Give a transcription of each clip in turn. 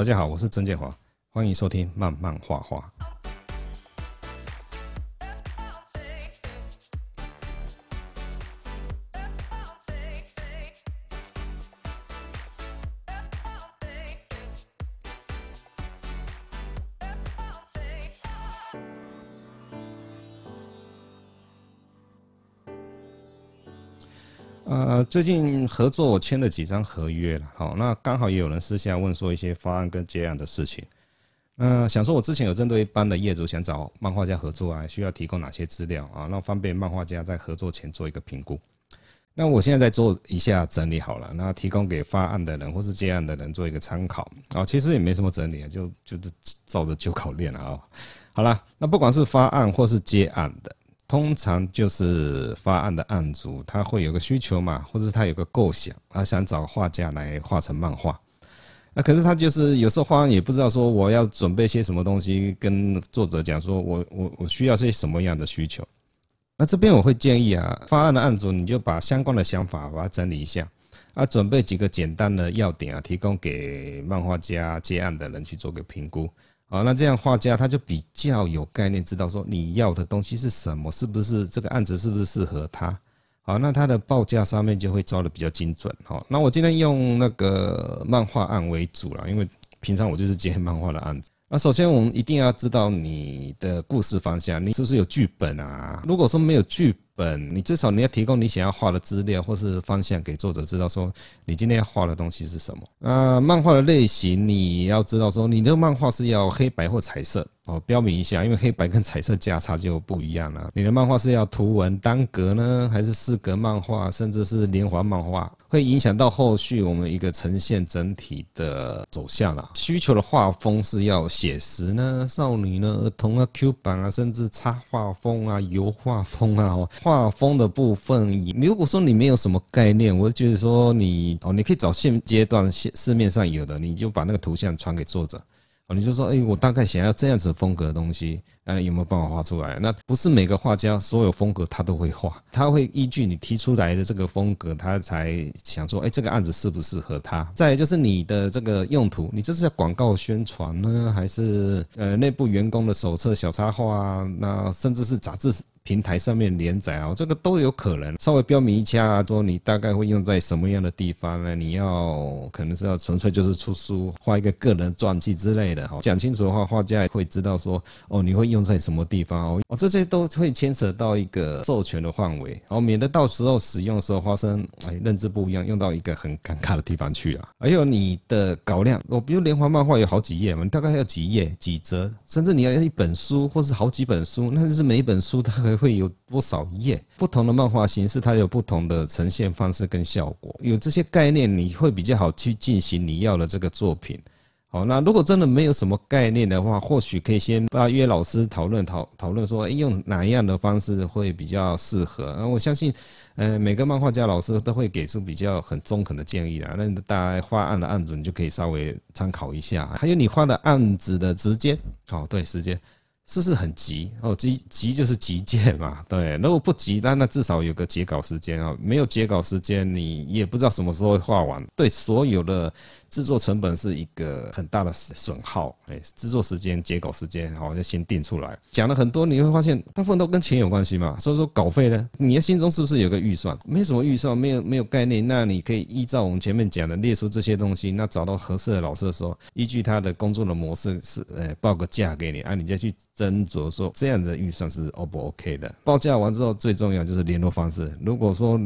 大家好，我是曾建华，欢迎收听慢慢画画。呃，最近合作我签了几张合约了，好，那刚好也有人私下问说一些发案跟接案的事情，嗯想说我之前有针对一般的业主想找漫画家合作啊，需要提供哪些资料啊，那方便漫画家在合作前做一个评估。那我现在在做一下整理好了，那提供给发案的人或是接案的人做一个参考啊，其实也没什么整理啊，就就是照着旧稿练了啊。好了，那不管是发案或是接案的。通常就是发案的案主，他会有个需求嘛，或者他有个构想，他想找画家来画成漫画。那可是他就是有时候画案也不知道说我要准备些什么东西，跟作者讲说我我我需要些什么样的需求。那这边我会建议啊，发案的案主你就把相关的想法把它整理一下，啊，准备几个简单的要点啊，提供给漫画家接案的人去做个评估。啊，那这样画家他就比较有概念，知道说你要的东西是什么，是不是这个案子是不是适合他？好，那他的报价上面就会抓的比较精准。好，那我今天用那个漫画案为主了，因为平常我就是接 漫画的案子。那首先我们一定要知道你的故事方向，你是不是有剧本啊？如果说没有剧本，你至少你要提供你想要画的资料或是方向给作者知道，说你今天要画的东西是什么。那漫画的类型你要知道，说你的漫画是要黑白或彩色。哦，标明一下，因为黑白跟彩色价差就不一样了。你的漫画是要图文单格呢，还是四格漫画，甚至是连环漫画，会影响到后续我们一个呈现整体的走向了。需求的画风是要写实呢，少女呢，儿童啊，Q 版啊，甚至插画风啊，油画风啊。画风的部分，你如果说你没有什么概念，我觉得说你哦，你可以找现阶段市市面上有的，你就把那个图像传给作者。你就说，哎，我大概想要这样子风格的东西，那有没有办法画出来？那不是每个画家所有风格他都会画，他会依据你提出来的这个风格，他才想说，哎，这个案子适不适合他？再就是你的这个用途，你这是要广告宣传呢，还是呃内部员工的手册小插画啊？那甚至是杂志？平台上面连载啊，这个都有可能。稍微标明一下，说你大概会用在什么样的地方呢？你要可能是要纯粹就是出书，画一个个人传记之类的。哈，讲清楚的话，画家也会知道说，哦，你会用在什么地方哦。哦，这些都会牵扯到一个授权的范围，哦，免得到时候使用的时候发生哎认知不一样，用到一个很尴尬的地方去啊。还有你的稿量，哦，比如连环漫画有好几页嘛，你大概要几页几折，甚至你要一本书或是好几本书，那就是每一本书它会有多少页？不同的漫画形式，它有不同的呈现方式跟效果。有这些概念，你会比较好去进行你要的这个作品。好，那如果真的没有什么概念的话，或许可以先把约老师讨论讨讨论说，哎用哪一样的方式会比较适合。那我相信，呃，每个漫画家老师都会给出比较很中肯的建议的。那大家画案的案子，你就可以稍微参考一下。还有你画的案子的时间，好，对，时间。是不是很急哦？急急就是急件嘛，对。如果不急，那那至少有个截稿时间啊。没有截稿时间，你也不知道什么时候会画完。对所有的制作成本是一个很大的损耗。哎，制作时间、截稿时间，好，就先定出来。讲了很多，你会发现大部分都跟钱有关系嘛。所以说稿费呢，你的心中是不是有个预算？没什么预算，没有没有概念，那你可以依照我们前面讲的列出这些东西。那找到合适的老师的时候，依据他的工作的模式是，呃，报个价给你啊，你再去。斟酌说这样的预算是 O 不 OK 的？报价完之后，最重要就是联络方式。如果说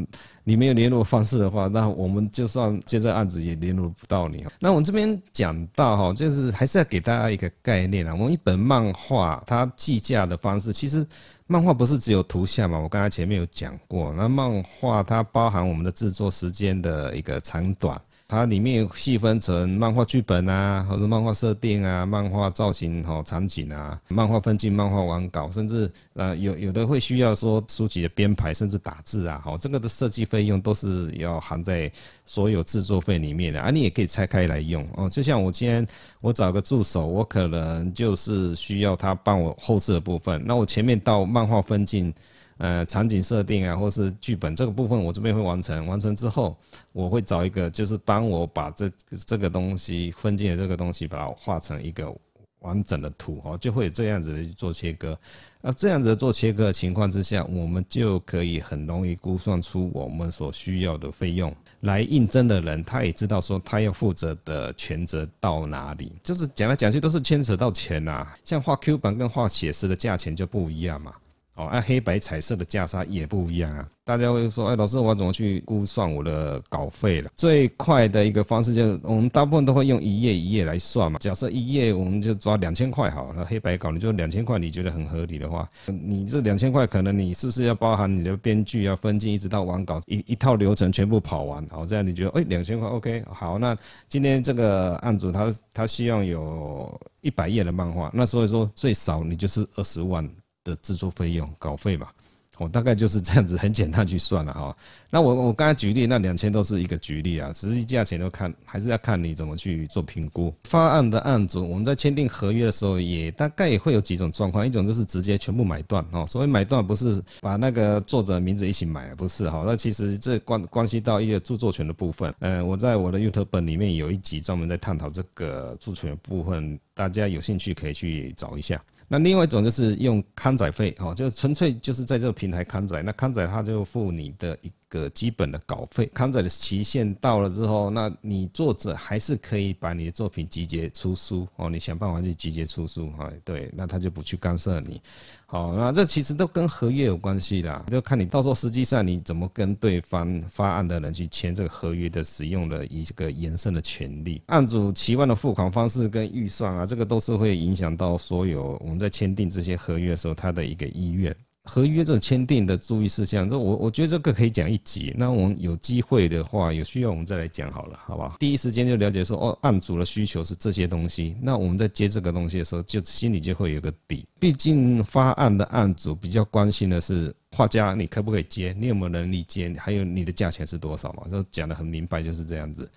你没有联络方式的话，那我们就算接这案子也联络不到你。那我这边讲到哈，就是还是要给大家一个概念啊。我们一本漫画它计价的方式，其实漫画不是只有图像嘛？我刚才前面有讲过，那漫画它包含我们的制作时间的一个长短。它里面细分成漫画剧本啊，或者漫画设定啊，漫画造型和场景啊，漫画分镜、漫画完稿，甚至呃有有的会需要说书籍的编排，甚至打字啊，好，这个的设计费用都是要含在所有制作费里面的啊。你也可以拆开来用哦，就像我今天我找个助手，我可能就是需要他帮我后制的部分，那我前面到漫画分镜。呃场景设定啊，或是剧本这个部分，我这边会完成。完成之后，我会找一个就是帮我把这这个东西分镜的这个东西，把它画成一个完整的图哦，就会这样子的去做切割。那这样子做切割的情况之下，我们就可以很容易估算出我们所需要的费用。来应征的人，他也知道说他要负责的权责到哪里，就是讲来讲去都是牵扯到钱呐、啊。像画 Q 版跟画写实的价钱就不一样嘛。哦，按黑白彩色的价差也不一样啊。大家会说，哎，老师，我要怎么去估算我的稿费了？最快的一个方式就是，我们大部分都会用一页一页来算嘛。假设一页我们就抓两千块好了，黑白稿你就两千块，你觉得很合理的话，你这两千块可能你是不是要包含你的编剧要分镜，一直到完稿一一套流程全部跑完？好，这样你觉得，哎，两千块 OK？好，那今天这个案主他他希望有一百页的漫画，那所以说最少你就是二十万。的制作费用稿费吧，我大概就是这样子，很简单去算了哈。那我我刚才举例那两千都是一个举例啊，实际价钱都看还是要看你怎么去做评估。发案的案主，我们在签订合约的时候，也大概也会有几种状况，一种就是直接全部买断哦。所谓买断不是把那个作者名字一起买，不是哈。那其实这关关系到一个著作权的部分。嗯，我在我的 YouTube 里面有一集专门在探讨这个著作权部分，大家有兴趣可以去找一下。那另外一种就是用刊载费，哦，就是纯粹就是在这个平台刊载，那刊载它就付你的一个基本的稿费。刊载的期限到了之后，那你作者还是可以把你的作品集结出书，哦，你想办法去集结出书，哎，对，那他就不去干涉你。好，那这其实都跟合约有关系的，就看你到时候实际上你怎么跟对方发案的人去签这个合约的使用的一个延伸的权利。案主期望的付款方式跟预算啊，这个都是会影响到所有我们在签订这些合约的时候他的一个意愿。合约这种签订的注意事项，这我我觉得这个可以讲一集。那我们有机会的话，有需要我们再来讲好了，好不好？第一时间就了解说，哦，案主的需求是这些东西。那我们在接这个东西的时候，就心里就会有个底。毕竟发案的案主比较关心的是画家，你可不可以接？你有没有能力接？还有你的价钱是多少嘛？都讲得很明白，就是这样子。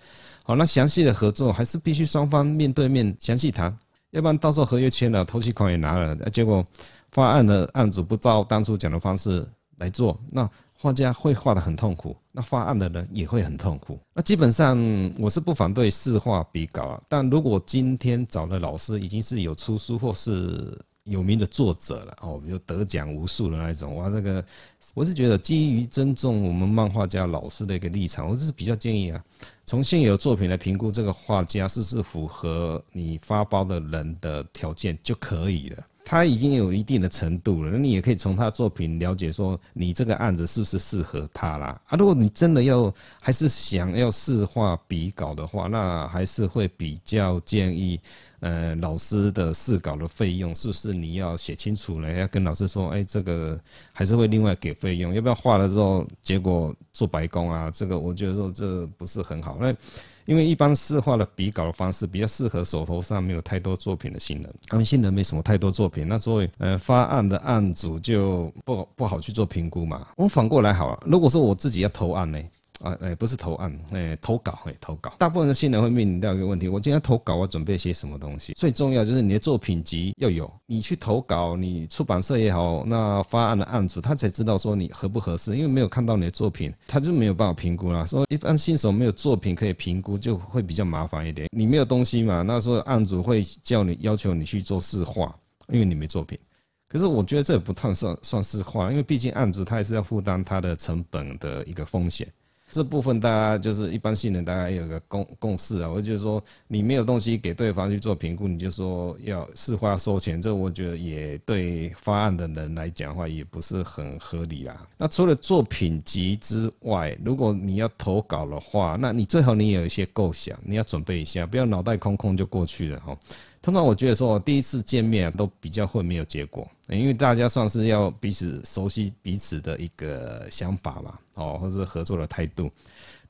好，那详细的合作还是必须双方面对面详细谈，要不然到时候合约签了，头期款也拿了，结果。发案的案主不照当初讲的方式来做，那画家会画得很痛苦，那发案的人也会很痛苦。那基本上我是不反对试画比稿啊，但如果今天找的老师已经是有出书或是有名的作者了哦，比如得奖无数的那一种，哇，那个我是觉得基于尊重我们漫画家老师的一个立场，我就是比较建议啊，从现有作品来评估这个画家是不是符合你发包的人的条件就可以了。他已经有一定的程度了，那你也可以从他的作品了解说，你这个案子是不是适合他啦？啊，如果你真的要还是想要试画比稿的话，那还是会比较建议，呃，老师的试稿的费用是不是你要写清楚了，要跟老师说，哎，这个还是会另外给费用，要不要画了之后结果做白工啊？这个我觉得说这不是很好，那。因为一般试画的笔稿的方式比较适合手头上没有太多作品的新人，因为新人没什么太多作品，那所以呃发案的案主就不不好去做评估嘛。我反过来好了，如果说我自己要投案呢？啊，哎，不是投案，哎，投稿，哎，投稿。大部分的新人会面临到一个问题：我今天投稿，我准备些什么东西？最重要就是你的作品集要有。你去投稿，你出版社也好，那发案的案主他才知道说你合不合适，因为没有看到你的作品，他就没有办法评估了。所以一般新手没有作品可以评估，就会比较麻烦一点。你没有东西嘛，那时候案主会叫你要求你去做试画，因为你没作品。可是我觉得这也不算算算试画，因为毕竟案主他还是要负担他的成本的一个风险。这部分大家就是一般性人，大概有个共共识啊。我就是说，你没有东西给对方去做评估，你就说要试画收钱，这我觉得也对发案的人来讲的话，也不是很合理啦。那除了作品集之外，如果你要投稿的话，那你最好你有一些构想，你要准备一下，不要脑袋空空就过去了哈。通常我觉得说，第一次见面都比较会没有结果，因为大家算是要彼此熟悉彼此的一个想法嘛，哦，或是合作的态度，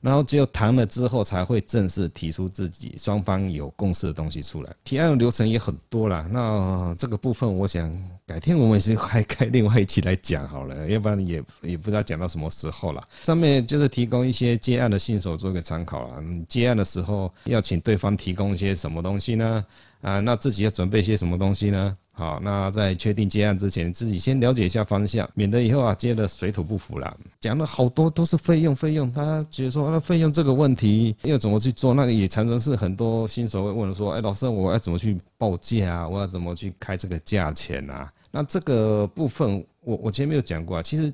然后只有谈了之后才会正式提出自己双方有共识的东西出来。提案的流程也很多啦，那这个部分我想改天我们也是还开另外一期来讲好了，要不然也也不知道讲到什么时候了。上面就是提供一些接案的新手做一个参考啦。接案的时候要请对方提供一些什么东西呢？啊，那自己要准备些什么东西呢？好，那在确定接案之前，自己先了解一下方向，免得以后啊接的水土不服啦。讲了好多都是费用，费用，他觉得说那费用这个问题要怎么去做，那个也常常是很多新手会问说，哎，老师，我要怎么去报价啊？我要怎么去开这个价钱啊？那这个部分，我我前面有讲过啊，其实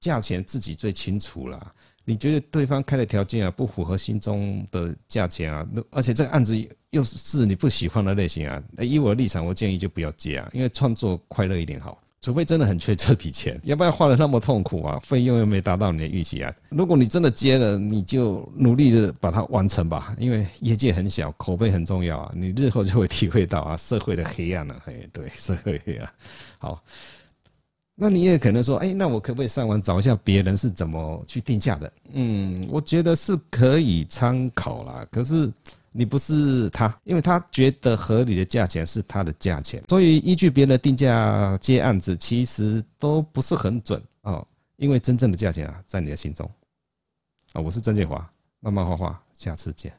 价钱自己最清楚啦。你觉得对方开的条件啊不符合心中的价钱啊，而且这个案子又是你不喜欢的类型啊，以我的立场，我建议就不要接啊，因为创作快乐一点好，除非真的很缺这笔钱，要不然花的那么痛苦啊，费用又没达到你的预期啊。如果你真的接了，你就努力的把它完成吧，因为业界很小，口碑很重要啊，你日后就会体会到啊社会的黑暗了，嘿，对，社会黑暗，好。那你也可能说，哎，那我可不可以上网找一下别人是怎么去定价的？嗯，我觉得是可以参考啦。可是你不是他，因为他觉得合理的价钱是他的价钱，所以依据别人的定价接案子，其实都不是很准哦。因为真正的价钱啊，在你的心中。啊，我是曾建华，慢慢画画，下次见。